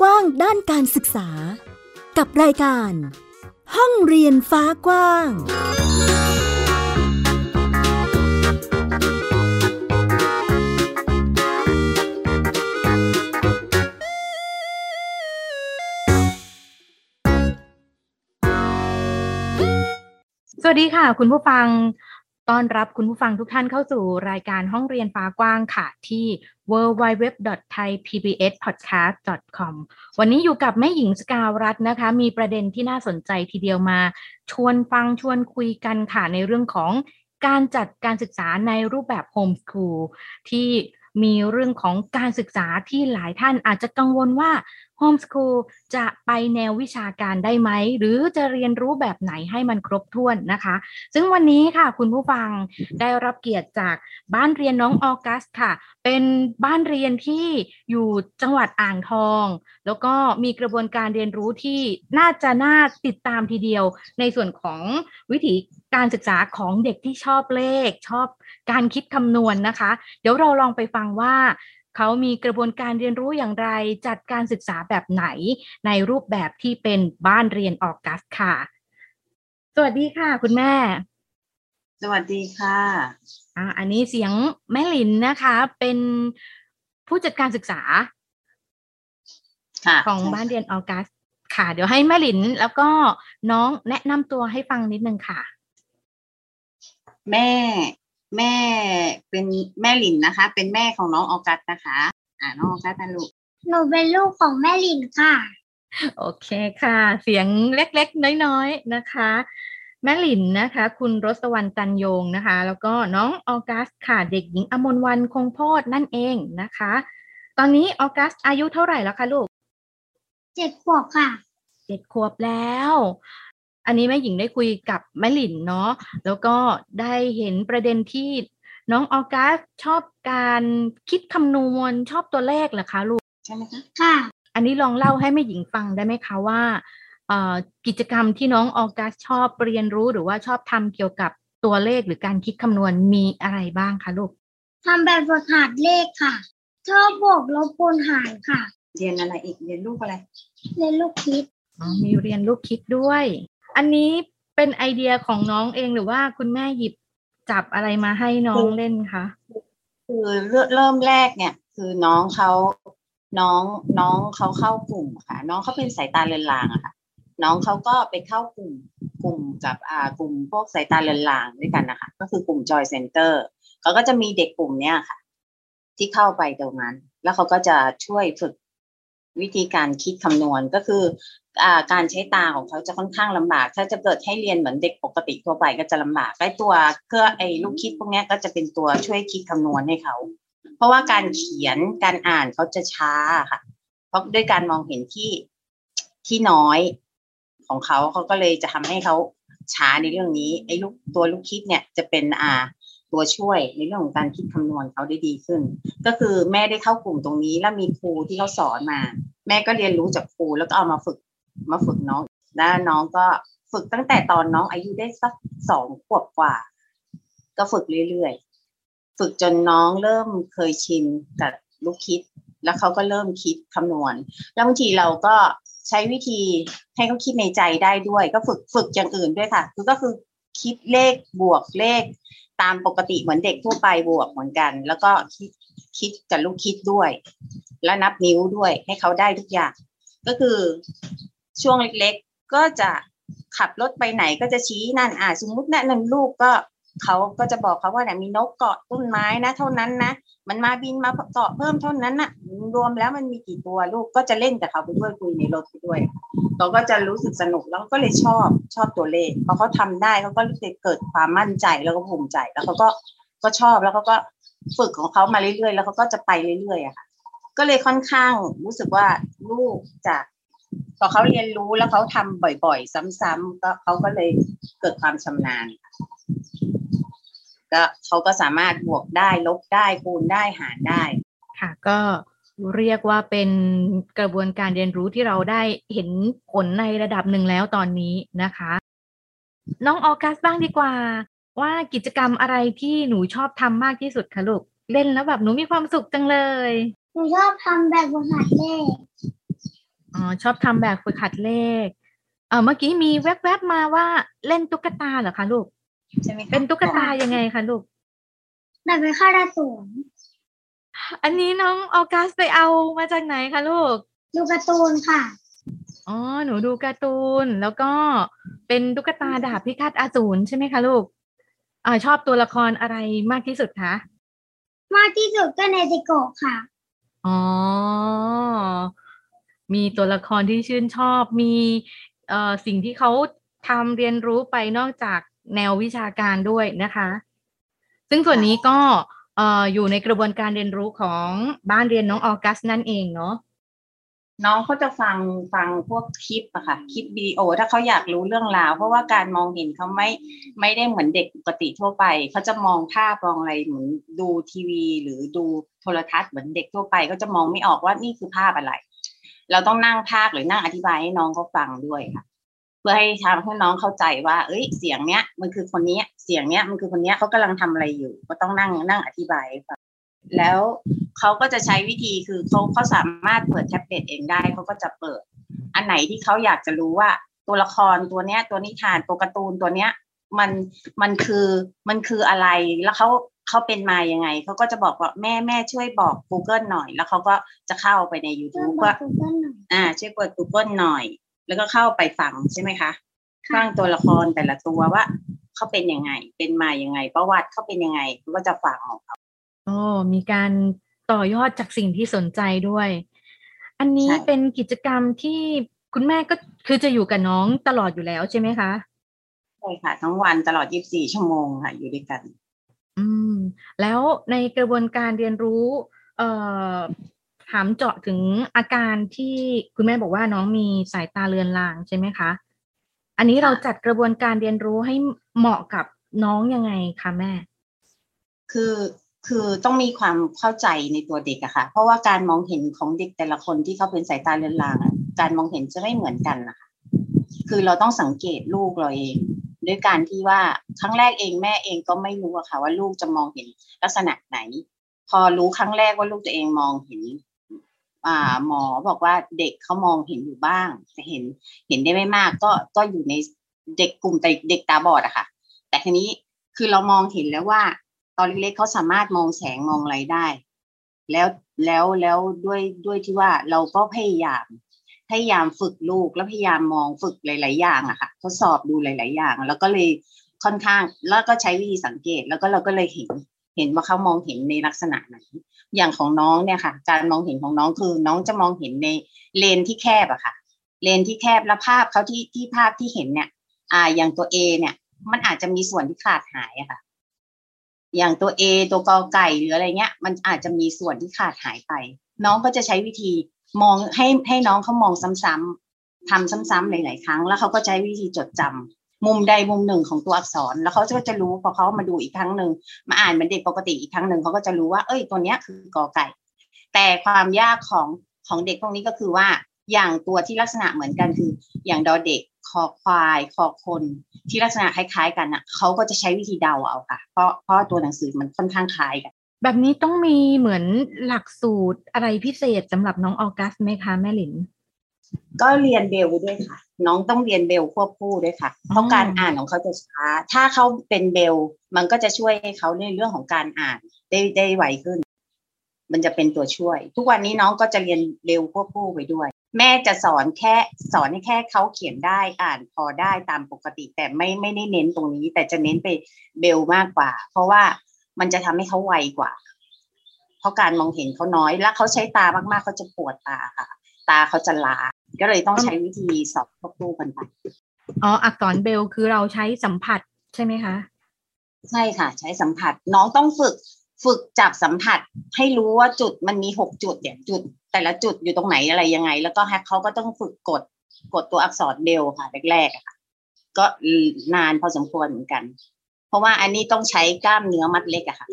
กว้างด้านการศึกษา กับรายการ ห้องเรียนฟ้ากว้าง สวัสดีค่ะ คุณผู้ฟัง ต้อนรับคุณผู้ฟังทุกท่านเข้าสู่รายการห้องเรียนฟ้ากว้างค่ะ ที่ www.thaipbspodcast.com วันนี้อยู่กับแม่หญิงสกาวรัตน์นะคะ มีประเด็นที่น่าสนใจทีเดียวมา ชวนฟังชวนคุยกันค่ะ ในเรื่องของการจัดการศึกษาในรูปแบบโฮมสคูลที่มีเรื่องของการศึกษาที่หลายท่านอาจจะกังวลว่า โฮมสคูลจะไปแนววิชาการได้ไหม หรือจะเรียนรู้แบบไหนให้มันครบถ้วนนะคะ ซึ่งวันนี้ค่ะคุณผู้ฟังได้รับเกียรติจากบ้านเรียนน้องออกัสค่ะ เป็นบ้านเรียนที่อยู่จังหวัดอ่างทอง แล้วก็มีกระบวนการเรียนรู้ที่น่าจะน่าติดตามทีเดียว ในส่วนของวิธีการศึกษาของเด็กที่ชอบเลข ชอบการคิดคำนวณนนะคะ เดี๋ยวเราลองไปฟังว่า เขามีกระบวนการเรียนรู้อย่างไร จัดการศึกษาแบบไหน ในรูปแบบที่เป็นบ้านเรียนออกัสค่ะ สวัสดีค่ะ คุณแม่ สวัสดีค่ะอ่าอันนี้เสียงแม่ลินนะคะ เป็นผู้จัดการศึกษาค่ะของบ้านเรียนออกัสค่ะ เดี๋ยวให้แม่ลินแล้วก็น้องแนะนำตัวให้ฟังนิดนึงค่ะ แม่ แม่เป็นแม่หลินนะคะ เป็นแม่ของน้องออกัสนะคะ อ่าน้องออกัสนะลูกหนูเป็นลูกของแม่ลินค่ะ โอเคค่ะ เสียงเล็กๆ น้อยๆนะคะ แม่หลินนะคะ คุณรสวรรณจันโยงนะคะ แล้วก็น้องออกัสค่ะเด็กหญิงอมนวันคงโพธนั่นเองนะคะ ตอนนี้ออกัสอายุเท่าไหร่แล้วคะลูกเจ็ดขวบค่ะเจ็ดขวบแล้ว อันนี้แม่หญิงได้คุยกับแม่หลินเนาะแล้วก็ได้เห็นประเด็นที่น้องออกัสชอบการคิดคำนวณชอบตัวเลขเหรอคะลูกใช่ไหมคะค่ะ อันนี้ลองเล่าให้แม่หญิงฟังได้ไหมคะว่าเอ่อกิจกรรมที่น้องออกัสชอบเรียนรู้หรือว่าชอบทำเกี่ยวกับตัวเลขหรือการคิดคำนวณมีอะไรบ้างคะลูกทำแบบฝึกหัดเลขค่ะ ชอบบวกลบคูณหารค่ะ เรียนอะไรอีกเรียนลูกอะไร เรียนลูกคิดอ๋อมีเรียนลูกคิดด้วย อันนี้เป็นไอเดียของน้องเองหรือว่าคุณแม่หยิบจับอะไรมาให้น้องเล่นคะคือเริ่มแรกเนี่ย คือน้องเขาน้องน้องเขาเข้ากลุ่มค่ะ น้องเขาเป็นสายตาเลือนลางอะค่ะ น้องเขาก็ไปเข้ากลุ่มกลุ่มกับอ่ากลุ่มพวกสายตาเลือนลางด้วยกันนะคะก็คือกลุ่มจอยเซ็นเตอร์เขาก็จะมีเด็กกลุ่มเนี้ยค่ะ ที่เข้าไปตรงนั้น แล้วเขาก็จะช่วยฝึกวิธีการคิดคำนวณก็คือ การใช้ตาของเขาจะค่อนข้างลำบาก ถ้าจะเกิดให้เรียนเหมือนเด็กปกติทั่วไปก็จะลำบากไอ้ตัวเครื่องไอ้ลูกคิดพวกนี้ก็จะเป็นตัวช่วยคิดคำนวณให้เขา เพราะว่าการเขียนการอ่านเขาจะช้าค่ะ เพราะด้วยการมองเห็นที่ที่น้อยของเขาเขาก็เลยจะทำให้เขาช้าในเรื่องนี้ไอ้ลูกตัวลูกคิดเนี่ยจะเป็นอ่าตัวช่วยในเรื่องของการคิดคำนวณเขาได้ดีขึ้น ก็คือแม่ได้เข้ากลุ่มตรงนี้แล้วมีครูที่เขาสอนมา แม่ก็เรียนรู้จากครูแล้วก็เอามาฝึก มาฝึกน้องแล้วน้องก็ฝึกตั้งแต่ตอนน้องอายุได้สักสองขวบกว่า ก็ฝึกเรื่อยๆ ฝึกจนน้องเริ่มเคยชินกับลูกคิด แล้วเขาก็เริ่มคิดคำนวณ แล้วบางทีเราก็ใช้วิธีให้เขาคิดในใจได้ด้วย ก็ฝึกฝึกอย่างอื่นด้วยค่ะ คือก็คือคิดเลขบวกเลข ตามปกติเหมือนเด็กทั่วไปบวกเหมือนกัน แล้วก็คิดคิดกับลูกคิดด้วย แล้วนับนิ้วด้วยให้เขาได้ทุกอย่าง ก็คือ ช่วงเล็กๆ ก็จะขับรถไปไหนก็จะชี้นั่นอ่าสมมุตินะหนึ่งลูกก็เขาก็จะบอกเขาว่าเนี่ยมีนกเกาะต้นไม้นะเท่านั้นนะมันมาบินมาเกาะเพิ่มเท่านั้นน่ะรวมแล้วมันมีกี่ตัวลูกก็จะเล่นกับเขาไปด้วยคุยในรถไปด้วยเขาก็จะรู้สึกสนุกแล้วก็เลยชอบชอบตัวเลขพอเขาทำได้เขาก็รู้สึกเกิดความมั่นใจแล้วก็ภูมิใจแล้วเขาก็ก็ชอบแล้วเขาก็ฝึกของเขามาเรื่อยๆ แล้วเขาก็จะไปเรื่อยๆอะค่ะ ก็เลยค่อนข้างรู้สึกว่าลูกจาก พอเขาเรียนรู้แล้วเขาทำบ่อย ๆ ซ้ำๆก็เขาก็เลยเกิดความชำนาญก็เขาก็สามารถบวกได้ลบได้คูณได้หารได้ ค่ะก็เรียกว่าเป็นกระบวนการเรียนรู้ที่เราได้เห็นผลในระดับหนึ่งแล้วตอนนี้นะคะ น้องออกัสบ้างดีกว่า ว่ากิจกรรมอะไรที่หนูชอบทำมากที่สุดคะลูกเล่นแล้วแบบหนูมีความสุขจังเลย หนูชอบทำแบบฝึกหัดเลข อ๋อชอบทำแบบฝึกหัดเลขเออเมื่อกี้มีแวบๆมาว่าเล่นตุ๊กตาเหรอคะลูกใช่ไหมคะเป็นตุ๊กตายังไงคะลูกแบบเป็นข้าราชการอันนี้น้องออกัสไปเอามาจากไหนคะลูก ดูการ์ตูนค่ะ อ๋อ หนูดูการ์ตูน แล้วก็เป็นตุ๊กตาดาบพิฆาตอสูรใช่ไหมคะลูกอ่าชอบตัวละครอะไรมากที่สุดคะ มากที่สุดก็เนติโกะค่ะ อ๋อ มีตัวละครที่ชื่นชอบ มีเอ่อสิ่งที่เขาทำเรียนรู้ไปนอกจากแนววิชาการด้วยนะคะ ซึ่งส่วนนี้ก็เอ่ออยู่ในกระบวนการเรียนรู้ของบ้านเรียนน้องออกัสนั่นเองเนาะน้องเขาจะฟังฟังพวกคลิปอะค่ะคลิปวิดีโอ ถ้าเขาอยากรู้เรื่องราว เพราะว่าการมองเห็นเขาไม่ไม่ได้เหมือนเด็กปกติทั่วไปเขาจะมองภาพมองอะไรเหมือนดูทีวี หรือดูโทรทัศน์เหมือนเด็กทั่วไป ก็จะมองไม่ออกว่านี่คือภาพอะไร เราต้องนั่งภาคหรือนั่งอธิบายให้น้องเขาฟังด้วยค่ะ เพื่อให้ทำให้น้องเข้าใจว่า เอ้ย เสียงเนี้ย มันคือคนนี้เสียงเนี้ยมันคือคนเนี้ยเขากำลังทำอะไรอยู่ ก็ต้องนั่งนั่งอธิบายฟังแล้วเขาก็จะใช้วิธีคือเขาเขาสามารถเปิดแท็บเล็ตเองได้เขาก็จะเปิด อันไหนที่เขาอยากจะรู้ว่าตัวละครตัวเนี้ย ตัวนิทานตัวการ์ตูนตัวเนี้ยมันมันคือมันคืออะไรแล้วเขา เขาเป็นมายังไง เขาก็จะบอกว่าแม่แม่ช่วยบอก Google หน่อย แล้วเขาก็จะเข้าไปในช่วย YouTube บอกว่ากูเกิลหน่อยอ่า ช่วยเปิด Google หน่อย แล้วก็เข้าไปฟังใช่ไหมคะค่ะฟังตัวละครแต่ละตัวว่าเขาเป็นยังไง เป็นมายังไง ประวัติเขาเป็นยังไงเขาก็จะฟังของเขาโอ้มีการต่อยอดจากสิ่งที่สนใจด้วย อันนี้ใช่เป็นกิจกรรมที่คุณแม่ก็คือจะอยู่กับน้องตลอดอยู่แล้วใช่ไหมคะใช่ค่ะ ทั้งวันตลอด 24 ชั่วโมงค่ะ อยู่ด้วยกัน อืมแล้วในกระบวนการเรียนรู้เอ่อถามเจาะถึงอาการที่คุณแม่บอกว่าน้องมีสายตาเลือนลางใช่ไหมคะ อันนี้เราจัดกระบวนการเรียนรู้ให้เหมาะกับน้องยังไงคะแม่ คือคือต้องมีความเข้าใจในตัวเด็กอะค่ะ เพราะว่าการมองเห็นของเด็กแต่ละคนที่เขาเป็นสายตาเลือนลางอะการมองเห็นจะไม่เหมือนกันนะคะคือเราต้องสังเกตลูกเราเอง ด้วยการที่ว่าครั้งแรกเองแม่เองก็ไม่รู้อะค่ะ ว่าลูกจะมองเห็นลักษณะไหน พอรู้ครั้งแรกว่าลูกตัวเองมองเห็นอ่าหมอบอกว่าเด็กเขามองเห็นอยู่บ้าง แต่เห็นเห็นได้ไม่มาก ก็ก็อยู่ในเด็กกลุ่มแต่เด็กตาบอดอะค่ะ แต่ทีนี้คือเรามองเห็นแล้วว่า ตอนเล็กๆเขาสามารถมองแสงมองอะไรได้ แล้วแล้วแล้วด้วยด้วยที่ว่าเราก็พยายาม พยายามฝึกลูกแล้วพยายามมองฝึกหลาย ๆ อย่างอะค่ะทดสอบดูหลาย ๆ อย่าง แล้วก็เลยค่อนข้างแล้วก็ใช้วิธีสังเกตแล้วก็เราก็เลยเห็นเห็นว่าเขามองเห็นในลักษณะไหนอย่างของน้องเนี่ยค่ะ การมองเห็นของน้องคือน้องจะมองเห็นในเลนที่แคบอะค่ะ เลนที่แคบแล้วภาพเขาที่ที่ภาพที่เห็นเนี่ย อ่า อย่างตัว A เนี่ย มันอาจจะมีส่วนที่ขาดหายอะค่ะ อย่างตัว A ตัวกอไก่หรืออะไรเงี้ย มันอาจจะมีส่วนที่ขาดหายไป น้องก็จะใช้วิธี มองให้ให้น้องเขามองซ้ำๆทำซ้ำๆหลายๆครั้ง แล้วเขาก็ใช้วิธีจดจำมุมใดมุมหนึ่งของตัวอักษร แล้วเขาก็จะรู้พอเขามาดูอีกครั้งหนึ่งมาอ่านเหมือนเด็กปกติอีกครั้งหนึ่งเขาก็จะรู้ว่าเอ้ยตัวเนี้ยคือกอไก่ แต่ความยากของของเด็กพวกนี้ก็คือว่าอย่างตัวที่ลักษณะเหมือนกันคือ อย่างดอเด็กคอควายคอคน ที่ลักษณะคล้ายๆ กันอะเขาก็จะใช้วิธีเดาเอาค่ะ เพราะเพราะตัวหนังสือมันค่อนข้างคล้ายกัน แบบนี้ต้องมีเหมือนหลักสูตรอะไรพิเศษสำหรับน้องออกัสไหมคะแม่หลินก็เรียนเบลด้วยค่ะ น้องต้องเรียนเบลควบคู่ด้วยค่ะเพราะการอ่านของเขาจะช้า ถ้าเขาเป็นเบล มันก็จะช่วยให้เขาในเรื่องของการอ่านได้ได้ไวขึ้น มันจะเป็นตัวช่วย ทุกวันนี้น้องก็จะเรียนเบลควบคู่ไปด้วย แม่จะสอนแค่สอนให้แค่เขาเขียนได้อ่านพอได้ตามปกติ แต่ไม่ไม่ได้เน้นตรงนี้ แต่จะเน้นไปเบลมากกว่า เพราะว่า มันจะทำให้เขาไวกว่า เพราะการมองเห็นเขาน้อย แล้วเขาใช้ตามากๆเขาจะปวดตาค่ะ ตาเขาจะล้าก็เลยต้องใช้วิธีสอบควบคู่กันไปอ๋ออักษรเบลคือเราใช้สัมผัสใช่ไหมคะ ใช่ค่ะ ใช้สัมผัสน้องต้องฝึกฝึกจับสัมผัสให้รู้ว่าจุดมันมีหกจุดเนี่ยจุด แต่ละจุดอยู่ตรงไหนอะไรยังไง แล้วก็แฮกเขาก็ต้องฝึกกดกดตัวอักษรเบลค่ะแรกๆอะค่ะ ก็นานพอสมควรเหมือนกัน เพราะว่าอันนี้ต้องใช้กล้ามเนื้อมัดเล็กอะค่ะ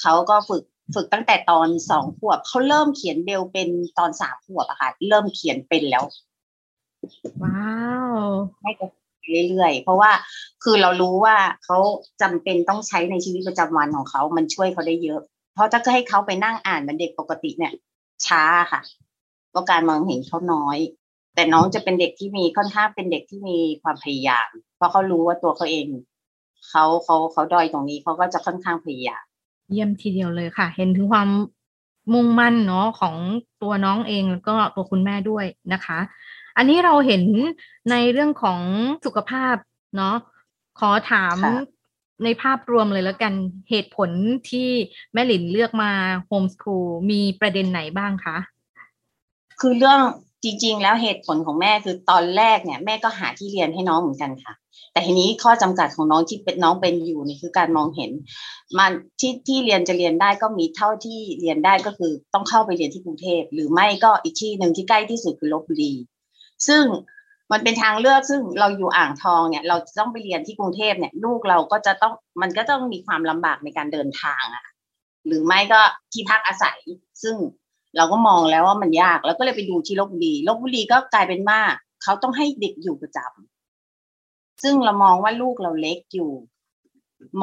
เขาก็ฝึกฝึกตั้งแต่ตอนสองขวบเขาเริ่มเขียนเบลเป็นตอนสามขวบอะค่ะเริ่มเขียนเป็นแล้ว ว้าวให้ไปเรื่อยๆเพราะว่าคือเรารู้ว่าเขาจำเป็นต้องใช้ในชีวิตประจำวันของเขา มันช่วยเขาได้เยอะ เพราะถ้าก็ให้เขาไปนั่งอ่านเหมือนเด็กปกติเนี่ย ช้าค่ะว่าการมองเห็นเขาน้อย แต่น้องจะเป็นเด็กที่มีค่อนข้างเป็นเด็กที่มีความพยายาม เพราะเขารู้ว่าตัวเขาเองเขาเขาเขาดอยตรงนี้เขาก็จะค่อนข้างพยายามเยี่ยมทีเดียวเลยค่ะ เห็นถึงความมุ่งมั่นเนาะของตัวน้องเองแล้วก็ตัวคุณแม่ด้วยนะคะ อันนี้เราเห็นในเรื่องของสุขภาพเนาะขอถามค่ะในภาพรวมเลยแล้วกันเหตุผลที่แม่หลินเลือกมาโฮมส o ูลมีประเด็นไหนบ้างคะ คือเรื่อง จริง ๆ แล้วเหตุผลของแม่คือตอนแรกเนี่ยแม่ก็หาที่เรียนให้น้องเหมือนกันค่ะ แต่ทีนี้ข้อจำกัดของน้องที่เป็นน้องเป็นอยู่นี่คือการมองเห็น มันที่ที่เรียนจะเรียนได้ก็มีเท่าที่เรียนได้ก็คือต้องเข้าไปเรียนที่กรุงเทพหรือไม่ก็อีกที่หนึ่งที่ใกล้ที่สุดคือลบบุรี ซึ่งมันเป็นทางเลือกซึ่งเราอยู่อ่างทองเนี่ย เราจะต้องไปเรียนที่กรุงเทพเนี่ย ลูกเราก็จะต้องมันก็ต้องมีความลำบากในการเดินทางอะหรือไม่ก็ที่พักอาศัย ซึ่ง เราก็มองแล้วว่ามันยากแล้วก็เลยไปดูที่ลบบุรีลบบุรีก็กลายเป็นว่าเขาต้องให้เด็กอยู่ประจำซึ่งเรามองว่าลูกเราเล็กอยู่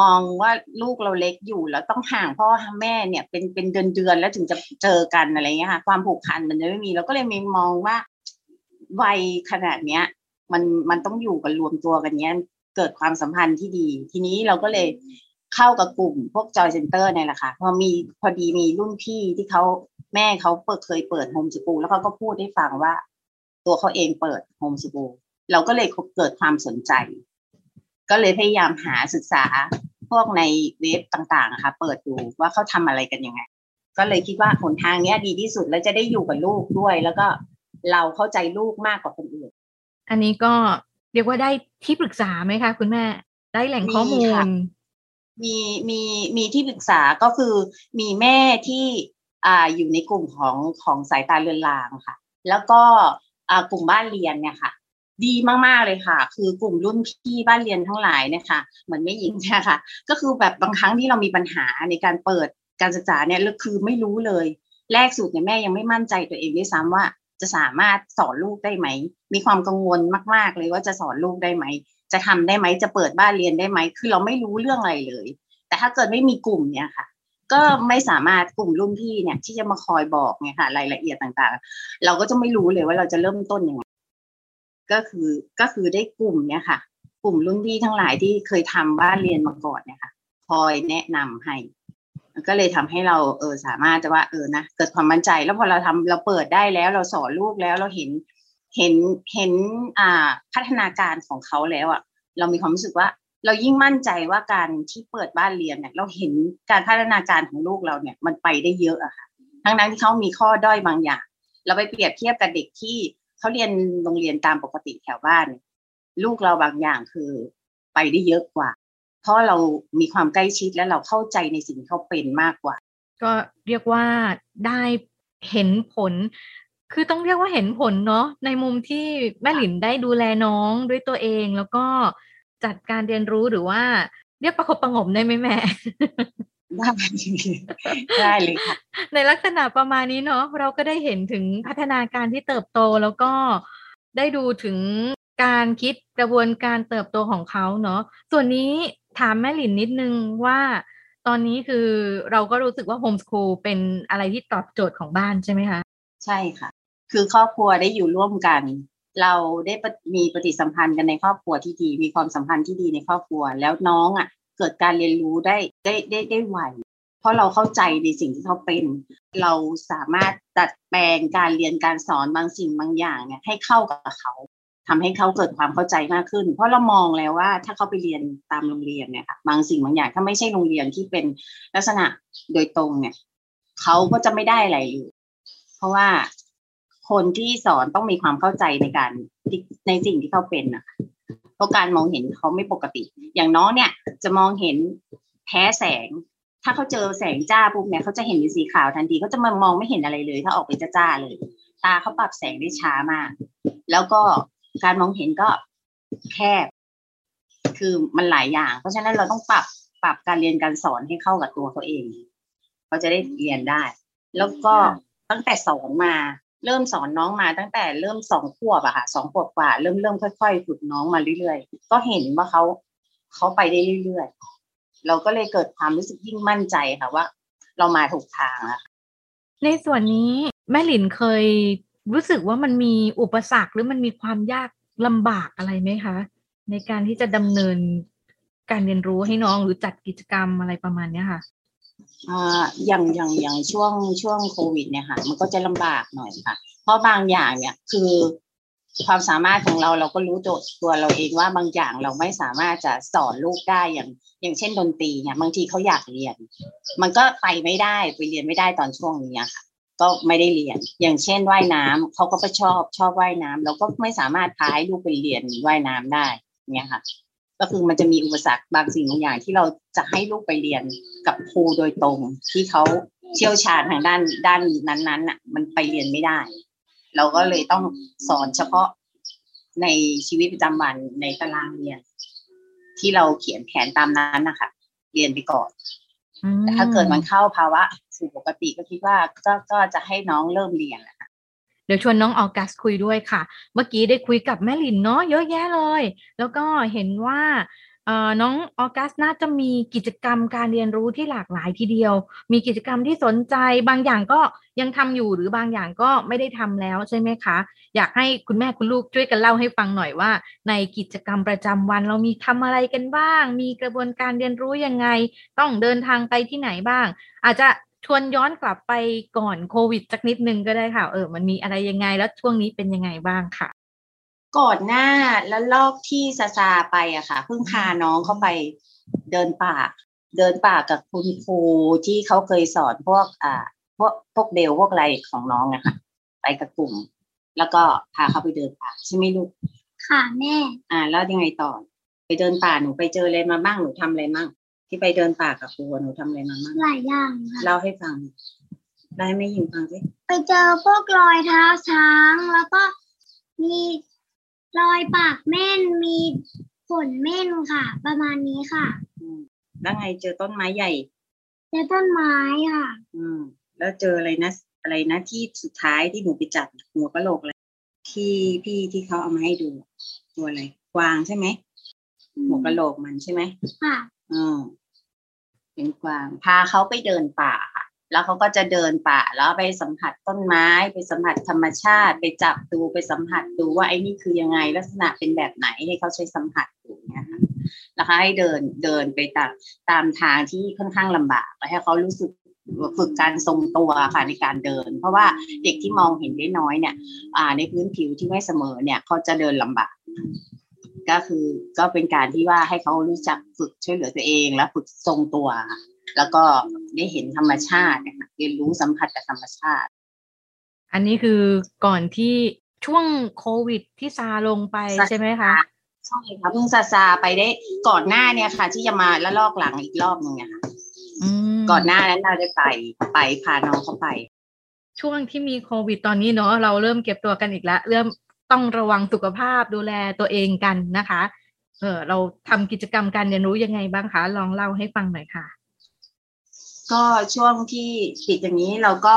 มองว่าลูกเราเล็กอยู่ แล้วต้องห่างพ่อแม่เนี่ย เป็นเป็นเดือนเดือนแล้วถึงจะเจอกันอะไรเงี้ยค่ะ ความผูกพันมันจะไม่มีเราก็เลยมีมองว่าวัยขนาดเนี้ย มันมันต้องอยู่กันรวมตัวกันเนี้ย เกิดความสัมพันธ์ที่ดี ทีนี้เราก็เลยเข้ากับกลุ่มพวกจอยเซ็นเตอร์เนี่ยแหละค่ะพอมีพอดีมีรุ่นพี่ที่เขา แม่เขาเปิดเคยเปิดโฮมสกูลแล้วเขาก็พูดให้ฟังว่า ตัวเขาเองเปิดโฮมสกูลเราก็เลยเกิดความสนใจ ก็เลยพยายามหาศึกษาพวกในเว็บต่างๆอะค่ะเปิดดูว่าเขาทำอะไรกันยังไง ก็เลยคิดว่าหนทางเนี้ยดีที่สุดแล้วจะได้อยู่กับลูกด้วย แล้วก็เราเข้าใจลูกมากกว่าคนอื่น อันนี้ก็เรียกว่าได้ที่ปรึกษาไหมคะ คุณแม่ ได้แหล่งข้อมูมีค่ะลมีมีมีที่ปรึกษาก็คือมีแม่ที่ ออยู่ในกลุ่มของของสายตาเรือนรางค่ะ แล้วก็กลุ่มบ้านเรียนเนี่ยค่ะ ดีมากๆเลยค่ะ คือกลุ่มรุ่นพี่บ้านเรียนทั้งหลายเนี่ยค่ะเหมือนไม่หญิงเนี่ยค่ะ ก็คือแบบบางครั้งที่เรามีปัญหาในการเปิดการศึกษาเนี่ยคือไม่รู้เลย แรกสุดเนี่ยแม่ยังไม่มั่นใจตัวเองด้วยซ้ำว่าจะสามารถสอนลูกได้ไหม มีความกังวลมาก ๆ เลยว่าจะสอนลูกได้ไหม จะทำได้ไหม จะเปิดบ้านเรียนได้ไหม คือเราไม่รู้เรื่องอะไรเลย แต่ถ้าเกิดไม่มีกลุ่มเนี่ยค่ะ ก็ไม่สามารถกลุ่มรุ่นพี่เนี่ย ที่จะมาคอยบอกเนี่ยค่ะรายละเอียดต่างๆ เราก็จะไม่รู้เลยว่าเราจะเริ่มต้นยังไงก็คือก็คือได้กลุ่มเนี่ยค่ะ กลุ่มรุ่นพี่ทั้งหลายที่เคยทำบ้านเรียนมาก่อนเนี่ยค่ะคอยแนะนำให้ก็เลยทำให้เราเออสามารถจะว่าเออนะเกิดความมั่นใจ แล้วพอเราทำเราเปิดได้แล้วเราสอนลูกแล้วเราเห็นเห็นเห็นอ่าพัฒนาการของเขาแล้วอะ เรามีความรู้สึกว่า เรายิ่งมั่นใจว่าการที่เปิดบ้านเรียนเนี่ย เราเห็นการพัฒนาการของลูกเราเนี่ย มันไปได้เยอะอะค่ะทั้งนั้นที่เขามีข้อด้อยบางอย่าง เราไปเปรียบเทียบกับเด็กที่เขาเรียนโรงเรียนตามปกติแถวบ้าน ลูกเราบางอย่างคือไปได้เยอะกว่า เพราะเรามีความใกล้ชิดและเราเข้าใจในสิ่งที่เขาเป็นมากกว่า ก็เรียกว่าได้เห็นผล คือต้องเรียกว่าเห็นผลเนาะในมุมที่แม่หลินได้ดูแลน้องด้วยตัวเองแล้วก็ จัดการเรียนรู้หรือว่าเรียกประคบประหงมได้ไหมแม่ได้ได้เลยค่ะ ในลักษณะประมาณนี้เนาะเราก็ได้เห็นถึงพัฒนาการที่เติบโตแล้วก็ได้ดูถึงการคิดกระบวนการเติบโตของเขาเนาะส่วนนี้ถามแม่หลินนิดนึงว่าตอนนี้คือเราก็รู้สึกว่าโฮมส o ูลเป็นอะไรที่ตอบโจทย์ของบ้านใช่ไหมคะ ใช่ค่ะ คือครอบครัวได้อยู่ร่วมกัน เราได้มีปฏิสัมพันธ์กันในครอบครัวที่ดี มีความสัมพันธ์ที่ดีในครอบครัว แล้วน้องอะ เกิดการเรียนรู้ได้ได้ได้ได้ไวเพราะเราเข้าใจในสิ่งที่เขาเป็น เราสามารถดัดแปลงการเรียนการสอนบางสิ่งบางอย่างเนี่ยให้เข้ากับเขาทำให้เขาเกิดความเข้าใจมากขึ้น เพราะเรามองแล้วว่าถ้าเขาไปเรียนตามโรงเรียนเนี่ยค่ะบางสิ่งบางอย่างถ้าไม่ใช่โรงเรียนที่เป็นลักษณะโดยตรงเนี่ยเขาก็จะไม่ได้อะไรเลยเพราะว่า คนที่สอนต้องมีความเข้าใจในการในสิ่งที่เขาเป็นนะเพราะการมองเห็นเขาไม่ปกติ อย่างน้องเนี่ยจะมองเห็นแพ้แสง ถ้าเขาเจอแสงจ้าปุ๊บเนี่ยเขาจะเห็นเป็นสีขาวทันทีเขาจะมามองไม่เห็นอะไรเลย ถ้าออกไปจ้าๆเลย ตาเขาปรับแสงได้ช้ามาก แล้วก็การมองเห็นก็แคบ คือมันหลายอย่าง เพราะฉะนั้นเราต้องปรับปรับการเรียนการสอนให้เข้ากับตัวเขาเอง เขาจะได้เรียนได้ แล้วก็ตั้งแต่สอนมา เริ่มสอนน้องมาตั้งแต่เริ่มสองขวบอะค่ะสองขวบกว่าเริ่มเริ่มค่อยๆฝึกน้องมาเรื่อยๆ ก็เห็นว่าเขาเขาไปได้เรื่อยๆ เราก็เลยเกิดความรู้สึกยิ่งมั่นใจค่ะว่า เรามาถูกทางแล้วในส่วนนี้แม่หลินเคยรู้สึกว่ามันมีอุปสรรคหรือมันมีความยากลำบากอะไรไหมคะ ในการที่จะดำเนินการเรียนรู้ให้น้องหรือจัดกิจกรรมอะไรประมาณเนี้ยค่ะ อ่าอย่างอย่างอย่างช่วงช่วงโควิดเนี่ยค่ะมันก็จะลำบากหน่อยค่ะ เพราะบางอย่างเนี่ยคือความสามารถของเราเราก็รู้ตัวตัวเราเองว่าบางอย่างเราไม่สามารถจะสอนลูกได้อย่าง อย่างเช่นดนตรีเนี่ยบางทีเขาอยากเรียน มันก็ไปไม่ได้ไปเรียนไม่ได้ตอนช่วงนี้ค่ะ ก็ไม่ได้เรียน อย่างเช่นว่ายน้ำเขาก็ไปชอบชอบว่ายน้ำเราก็ไม่สามารถพาให้ลูกไปเรียนว่ายน้ำได้เนี่ยค่ะ ก็คือมันจะมีอุปสรรคบางสิ่งบางอย่างที่เราจะให้ลูกไปเรียนกับครูโดยตรง ที่เขาเชี่ยวชาญทางด้านด้านนั้นๆน่ะ มันไปเรียนไม่ได้ เราก็เลยต้องสอนเฉพาะในชีวิตประจำวันในตารางเรียน ที่เราเขียนแผนตามนั้นนะคะเรียนไปก่อนแต่ถ้าเกิดมันเข้าภาวะสู่ปกติก็คิดว่าก็ก็จะให้น้องเริ่มเรียนแหละค่ะ เดี๋ยวชวนน้องออกัสคุยด้วยค่ะ เมื่อกี้ได้คุยกับแม่ลินเนาะเยอะแยะเลย แล้วก็เห็นว่าน้องออกัสน่าจะมีกิจกรรมการเรียนรู้ที่หลากหลายทีเดียว มีกิจกรรมที่สนใจบางอย่างก็ยังทำอยู่หรือบางอย่างก็ไม่ได้ทำแล้วใช่ไหมคะ อยากให้คุณแม่คุณลูกช่วยกันเล่าให้ฟังหน่อยว่า ในกิจกรรมประจำวันเรามีทำอะไรกันบ้าง มีกระบวนการเรียนรู้ยังไง ต้องเดินทางไปที่ไหนบ้าง อาจจะ ชวนย้อนกลับไปก่อนโควิดสักนิดนึงก็ได้ค่ะ เออ มันมีอะไรยังไงแล้วช่วงนี้เป็นยังไงบ้างค่ะ ก่อนหน้าแล้วลอกที่ซาซาไปอะค่ะเพิ่งพาน้องเข้าไปเดินป่า เดินป่ากับคุณครูที่เขาเคยสอนพวกอ่าพวกพวกเดลพวกอะไรของน้องอะค่ะไปกับกลุ่ม แล้วก็พาเขาไปเดินป่าใช่ไหมลูกค่ะแม่ อ่า แล้วยังไงต่อ ไปเดินป่าหนูไปเจออะไรมาบ้างหนูทำอะไรบ้าง ที่ไปเดินป่ากับครูอะหนูทำอะไรมาบ้างหลายอย่างค่ะเล่าให้ฟังได้ไหมยิงฟังสิไปเจอพวกรอยเท้าช้าง แล้วก็มีรอยปากเม่นมีขนเม่นค่ะ ประมาณนี้ค่ะอืมแล้วไงเจอต้นไม้ใหญ่ เจอต้นไม้ค่ะ อืม แล้วเจออะไรนะ อะไรนะที่สุดท้ายที่หนูไปจับหัวกะโหลกอะไรที่พี่ที่เขาเอามาให้ดู ตัวอะไรกวางใช่ไหมหัวกะโหลกมันใช่ไหมค่ะ อืมเป็นกวาง พาเขาไปเดินป่าค่ะ แล้วเขาก็จะเดินป่า แล้วไปสัมผัสต้นไม้ ไปสัมผัสธรรมชาติ ไปจับดูไปสัมผัสดูว่าไอ้นี่คือยังไงลักษณะเป็นแบบไหนให้เขาใช้สัมผัสดูเนี่ยค่ะแล้วก็ให้เดินเดินไปตามตามทางที่ค่อนข้างลำบากแล้วให้เขารู้สึกฝึกการทรงตัวค่ะในการเดิน เพราะว่าเด็กที่มองเห็นได้น้อยเนี่ยอ่าในพื้นผิวที่ไม่เสมอเนี่ยเขาจะเดินลำบาก ก็คือก็เป็นการที่ว่าให้เขารู้จักฝึกช่วยเหลือตัวเองและฝึกทรงตัวค่ะแล้วก็ได้เห็นธรรมชาติเนี่ยค่ะเรียนรู้สัมผัสกับธรรมชาติ อันนี้คือก่อนที่ช่วงโควิดที่ซาลงไปซาใช่ไหมคะใช่ค่ะเพิ่งซาซาไปได้ก่อนหน้าเนี่ยค่ะ ที่จะมาแล้วลอกหลังอีกรอบหนึ่งเนี่ยค่ะอืมก่อนหน้านั้นเราได้ไปไปพาน้องเขาไป ช่วงที่มีโควิดตอนนี้เนอะเราเริ่มเก็บตัวกันอีกแล้วเริ่ม ต้องระวังสุขภาพดูแลตัวเองกันนะคะ เออเราทำกิจกรรมการเรียนรู้ยังไงบ้างคะ ลองเล่าให้ฟังหน่อยค่ะ ก็ช่วงที่ปิดอย่างนี้เราก็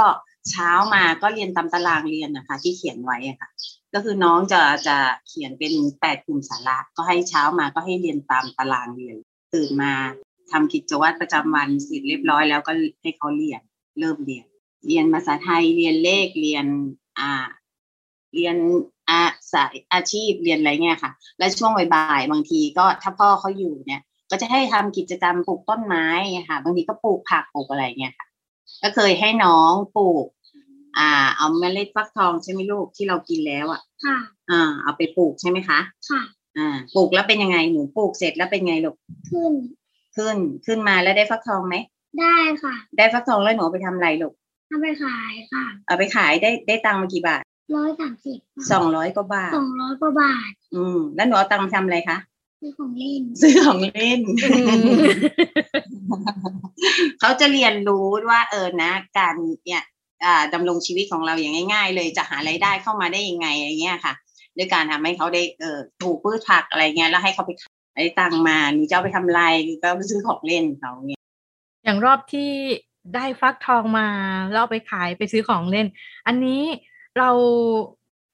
เช้ามาก็เรียนตามตารางเรียนนะคะ ที่เขียนไว้ค่ะ ก็คือน้องจะจะเขียนเป็นแปดกลุ่มสาระก็ให้เช้ามาก็ให้เรียนตามตารางเรียน ตื่นมาทำกิจวัตรประจำวันเสร็จเรียบร้อยแล้วก็ให้เขาเรียนเริ่มเรียน เรียนภาษาไทยเรียนเลขเรียนอ่า เรียนอาสายอาชีพเรียนอะไรเงี้ยค่ะ และช่วงบ่ายๆบางทีก็ถ้าพ่อเขาอยู่เนี่ย ก็จะให้ทำกิจกรรมปลูกต้นไม้ไงค่ะ บางทีก็ปลูกผักปลูกอะไรเงี้ยค่ะ ก็เคยให้น้องปลูก อ่า เอาเมล็ดฟักทองใช่ไหมลูกที่เรากินแล้วอะค่ะ อ่า เอาไปปลูกใช่ไหมคะ ค่ะ อ่า ปลูกแล้วเป็นยังไงหนูปลูกเสร็จแล้วเป็นไงลูกขึ้น ขึ้นขึ้นมาแล้วได้ฟักทองไหมได้ค่ะ ได้ฟักทองแล้วหนูเอาไปทำอะไรลูกเอาไปขายค่ะ เอาไปขายได้ได้ตังค์มากี่บาท ร้อยสามสิบสองร้อยกว่าบาทสองร้อยกว่าบาท อืม แล้วหนูเอาตังค์มาทำอะไรคะซื้อของเล่น ซื้อของเล่น เขาจะเรียนรู้ว่าเออนะ การเนี่ยอ่าดำรงชีวิตของเราอย่างง่าย ๆ เลยจะหารายได้เข้ามาได้ยังไงอะไรเงี้ยค่ะด้วยการทำให้เขาได้เออปลูกพืชผักอะไรเงี้ยแล้วให้เขาไปขายได้ตังค์มาหนูจะเอาไปทำอะไรก็ไปซื้อของเล่นเขาเนี่ยอย่างรอบที่ได้ฟักทองมาแล้วเอาไปขายไปซื้อของเล่น อันนี้ เรา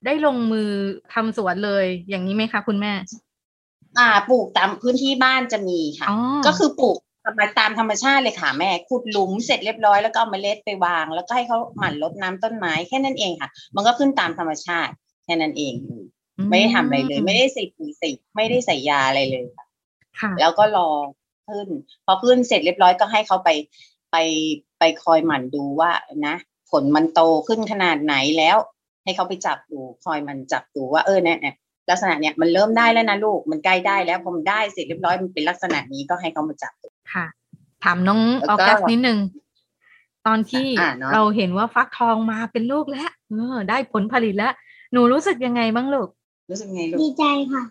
ได้ลงมือทำสวนเลย อย่างนี้ไหมคะคุณแม่ อ่า ปลูกตามพื้นที่บ้านจะมีค่ะอ๋อก็คือปลูกทำมาตามธรรมชาติเลยค่ะแม่ขุดหลุมเสร็จเรียบร้อยแล้วก็เอาเมล็ดไปวาง แล้วก็ให้เขาหมั่นรดน้ำต้นไม้แค่นั้นเองค่ะ มันก็ขึ้นตามธรรมชาติแค่นั้นเอง ไม่ได้ทำอะไรเลย ไม่ได้ใส่ปุ๋ยใส่ไม่ได้ใส่ยาอะไรเลยค่ะค่ะแล้วก็รอขึ้น พอขึ้นเสร็จเรียบร้อยก็ให้เขาไปไปไปคอยหมั่นดูว่านะ ผลมันโตขึ้นขนาดไหนแล้ว ให้เขาไปจับดูคอยมันจับดูว่าเออเนี่ยเนี่ยลักษณะเนี้ยมันเริ่มได้แล้วนะลูกมันใกล้ได้แล้วพอมันได้เสร็จเรียบร้อยมันเป็นลักษณะนี้ก็ให้เขามาจับดูค่ะ ถามน้องแล้อวก็อกัสนิดนึงตอนที่อ่าเนอะเราเห็นว่าฟักทองมาเป็นลูกแล้วเออ ได้ผลผลิตแล้ว หนูรู้สึกยังไงบ้างลูก รู้สึกไงลูดีกใจค่ะ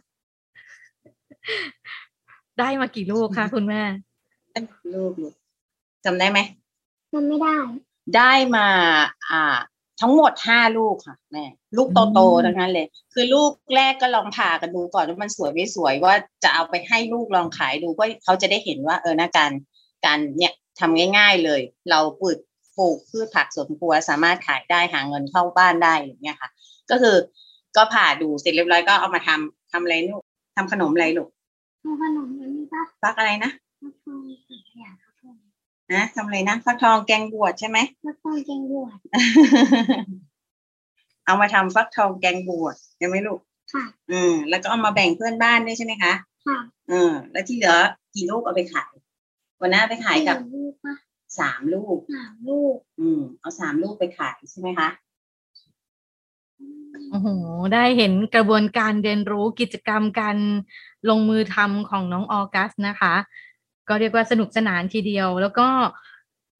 ได้มากี่ลูกคะคุณแม่ลูกลูกจำได้ไหมมันไม่ได้ ได้มาอ่าทั้งหมดห้าลูกค่ะแม่ลูกโตๆทั้งนั้นเลย คือลูกแรกก็ลองผ่ากันดูก่อนว่ามันสวยไม่สวยว่าจะเอาไปให้ลูกลองขายดูก็เขาจะได้เห็นว่าเออนะการการเนี่ยทำง่าย ๆเลย เราปลูกปลูกพืชผักสวนครัวสามารถขายได้หาเงินเข้าบ้านได้อย่างเงี้ยค่ะ ก็คือก็ผ่าดูเสร็จเรียบร้อยก็เอามาทำทำอะไรลูกทำขนมอะไรลูกเอาขนมอันนี้ปะฟักอะไรนะ นะทำอะไรนะฟักทองแกงบวชใช่ไหมฟักทองแกงบวชเอามาทำฟักทองแกงบวชใช่ไหมลูกค่ะอืมแล้วก็เอามาแบ่งเพื่อนบ้านด้วยใช่ไหมคะค่ะอืมแล้วที่เหลือกี่ลูกเอาไปขายวันนั้นเอาไปขายกับสี่ลูกปะสามลูกสามลูก อืม เอาสามลูกไปขายใช่ไหมคะโอ้โห ได้เห็นกระบวนการเรียนรู้กิจกรรมการลงมือทำของน้องออกัสนะคะ ก็เรียกว่าสนุกสนานทีเดียว แล้วก็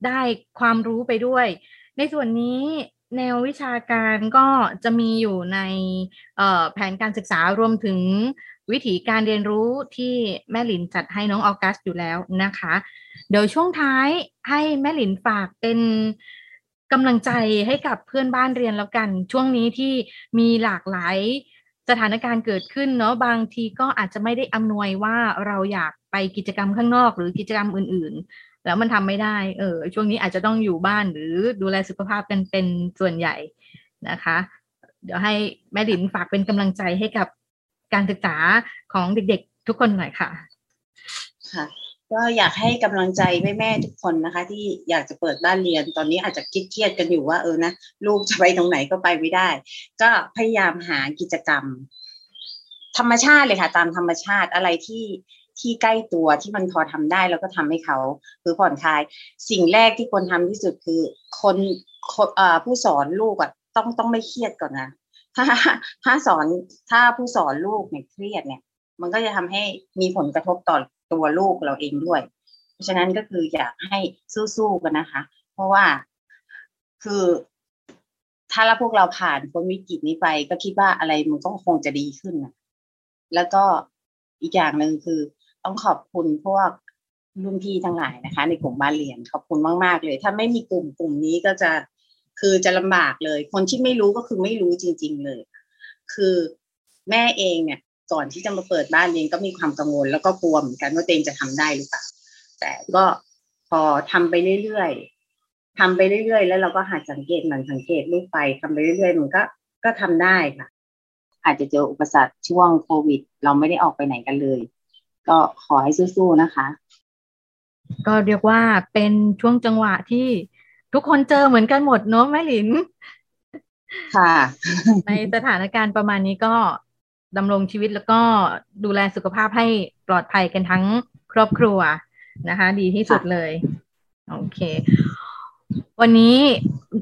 ได้ความรู้ไปด้วย ในส่วนนี้แนววิชาการก็จะมีอยู่ในแผนการศึกษารวมถึงวิธีการเรียนรู้ที่แม่หลินจัดให้น้องออกัสอยู่แล้วนะคะ เดี๋ยวช่วงท้ายให้แม่หลินฝากเป็นกำลังใจให้กับเพื่อนบ้านเรียนแล้วกัน ช่วงนี้ที่มีหลากหลาย สถานการณ์เกิดขึ้นเนาะบางทีก็อาจจะไม่ได้อำนวยว่าเราอยากไปกิจกรรมข้างนอกหรือกิจกรรมอื่น ๆ แล้วมันทำไม่ได้เออช่วงนี้อาจจะต้องอยู่บ้านหรือดูแลสุขภาพกันเป็นส่วนใหญ่นะคะ เดี๋ยวให้แม่ดินฝากเป็นกำลังใจให้กับการศึกษาของเด็กๆทุกคนหน่อยค่ะค่ะ ก็อยากให้กำลังใจแม่ๆทุกคนนะคะ ที่อยากจะเปิดบ้านเรียนตอนนี้อาจจะเครียดๆกันอยู่ว่าเออนะลูกจะไปตรงไหนก็ไปไม่ได้ ก็พยายามหากิจกรรม ธรรมชาติเลยค่ะ ตามธรรมชาติอะไรที่ที่ใกล้ตัวที่มันพอทำได้แล้วก็ทำให้เขาคือผ่อนคลาย สิ่งแรกที่ควรทำที่สุดคือ คนคนเอ่อผู้สอนลูกอะต้องต้องไม่เครียดก่อนนะถ้าถ้าสอนถ้าผู้สอนลูกเนี่ยเครียดเนี่ย มันก็จะทำให้มีผลกระทบต่อ ตัวลูกเราเองด้วย เพราะฉะนั้นก็คืออยากให้สู้ๆกันนะคะ เพราะว่าคือถ้าเราพวกเราผ่านพ้นวิกฤตนี้ไป ก็คิดว่าอะไรมันก็คงจะดีขึ้นนะแล้วก็อีกอย่างหนึ่งคือต้องขอบคุณพวกรุ่นพี่ทั้งหลายนะคะ ในกลุ่มบ้านเรียนขอบคุณมากๆเลย ถ้าไม่มีกลุ่มกลุ่มนี้ก็จะคือจะลำบากเลย คนที่ไม่รู้ก็คือไม่รู้จริง ๆเลย คือแม่เองเนี่ย ก่อนที่จะมาเปิดบ้านเรียนก็มีความกังวล แล้วก็กลัวเหมือนกันว่าตัวเองจะทำได้หรือเปล่า แต่ก็พอทำไปเรื่อยๆทำไปเรื่อยๆ แล้วเราก็หัดสังเกตมันสังเกตลูกไปทำไปเรื่อยๆมันก็ก็ทำได้ค่ะ อาจจะเจออุปสรรคช่วงโควิด เราไม่ได้ออกไปไหนกันเลย ก็ขอให้สู้ๆนะคะ ก็เรียกว่าเป็นช่วงจังหวะที่ทุกคนเจอเหมือนกันหมดเนาะแม่หลินค่ะ ในสถานการณ์ประมาณนี้ก็ ดำรงชีวิตแล้วก็ดูแลสุขภาพให้ปลอดภัยกันทั้งครอบครัวนะคะ ดีที่สุดเลย โอเค วันนี้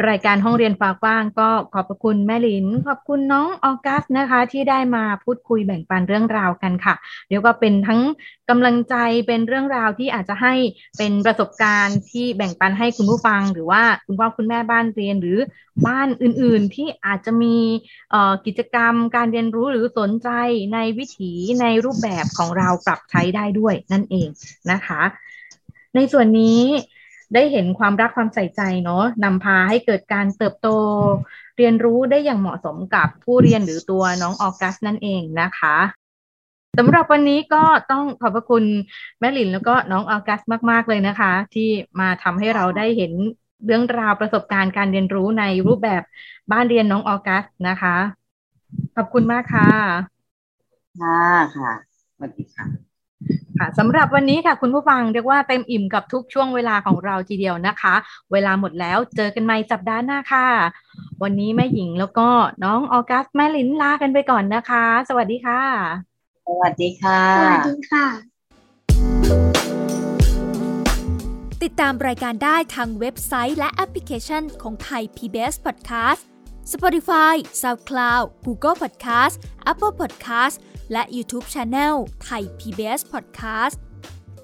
รายการห้องเรียนฟ้ากว้างก็ขอบพระคุณแม่ลิน ขอบคุณน้องออกัสนะคะ ที่ได้มาพูดคุยแบ่งปันเรื่องราวกันค่ะ เดี๋ยวก็เป็นทั้งกำลังใจเป็นเรื่องราวที่อาจจะให้เป็นประสบการณ์ที่แบ่งปันให้คุณผู้ฟัง หรือว่าคุณพ่อคุณแม่บ้านเรียนหรือบ้านอื่นๆ ที่อาจจะมีกิจกรรมการเรียนรู้หรือสนใจในวิถีในรูปแบบของเราปรับใช้ได้ด้วยนั่นเองนะคะ ในส่วนนี้ ได้เห็นความรักความใส่ใจเนาะนำพาให้เกิดการเติบโต เรียนรู้ได้อย่างเหมาะสมกับผู้เรียนหรือตัวน้องออกัสนั่นเองนะคะสำหรับวันนี้ก็ต้องขอบพระคุณแม่หลินแล้วก็น้องออกัสมาก ๆ เลยนะคะ ที่มาทำให้เราได้เห็นเรื่องราวประสบการณ์การเรียนรู้ในรูปแบบบ้านเรียนน้องออกัสนะคะ ขอบคุณมากค่ะ ค่ะค่ะสวัสดีค่ะ ค่ะสำหรับวันนี้ค่ะคุณผู้ฟังเรียกว่าเต็มอิ่มกับทุกช่วงเวลาของเราทีเดียวนะคะ เวลาหมดแล้วเจอกันใหม่สัปดาห์หน้าค่ะ วันนี้แม่หญิงแล้วก็น้องออกัสแม่ลินลากันไปก่อนนะคะ สวัสดีค่ะ สวัสดีค่ะ สวัสดีค่ะ ติดตามรายการได้ทางเว็บไซต์และแอปพลิเคชันของไทย PBS Podcast Spotify SoundCloud Google Podcast Apple Podcast และ YouTube Channel ไทย PBS Podcast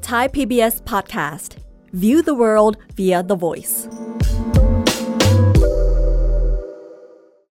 Thai PBS Podcast. View the world via the voice.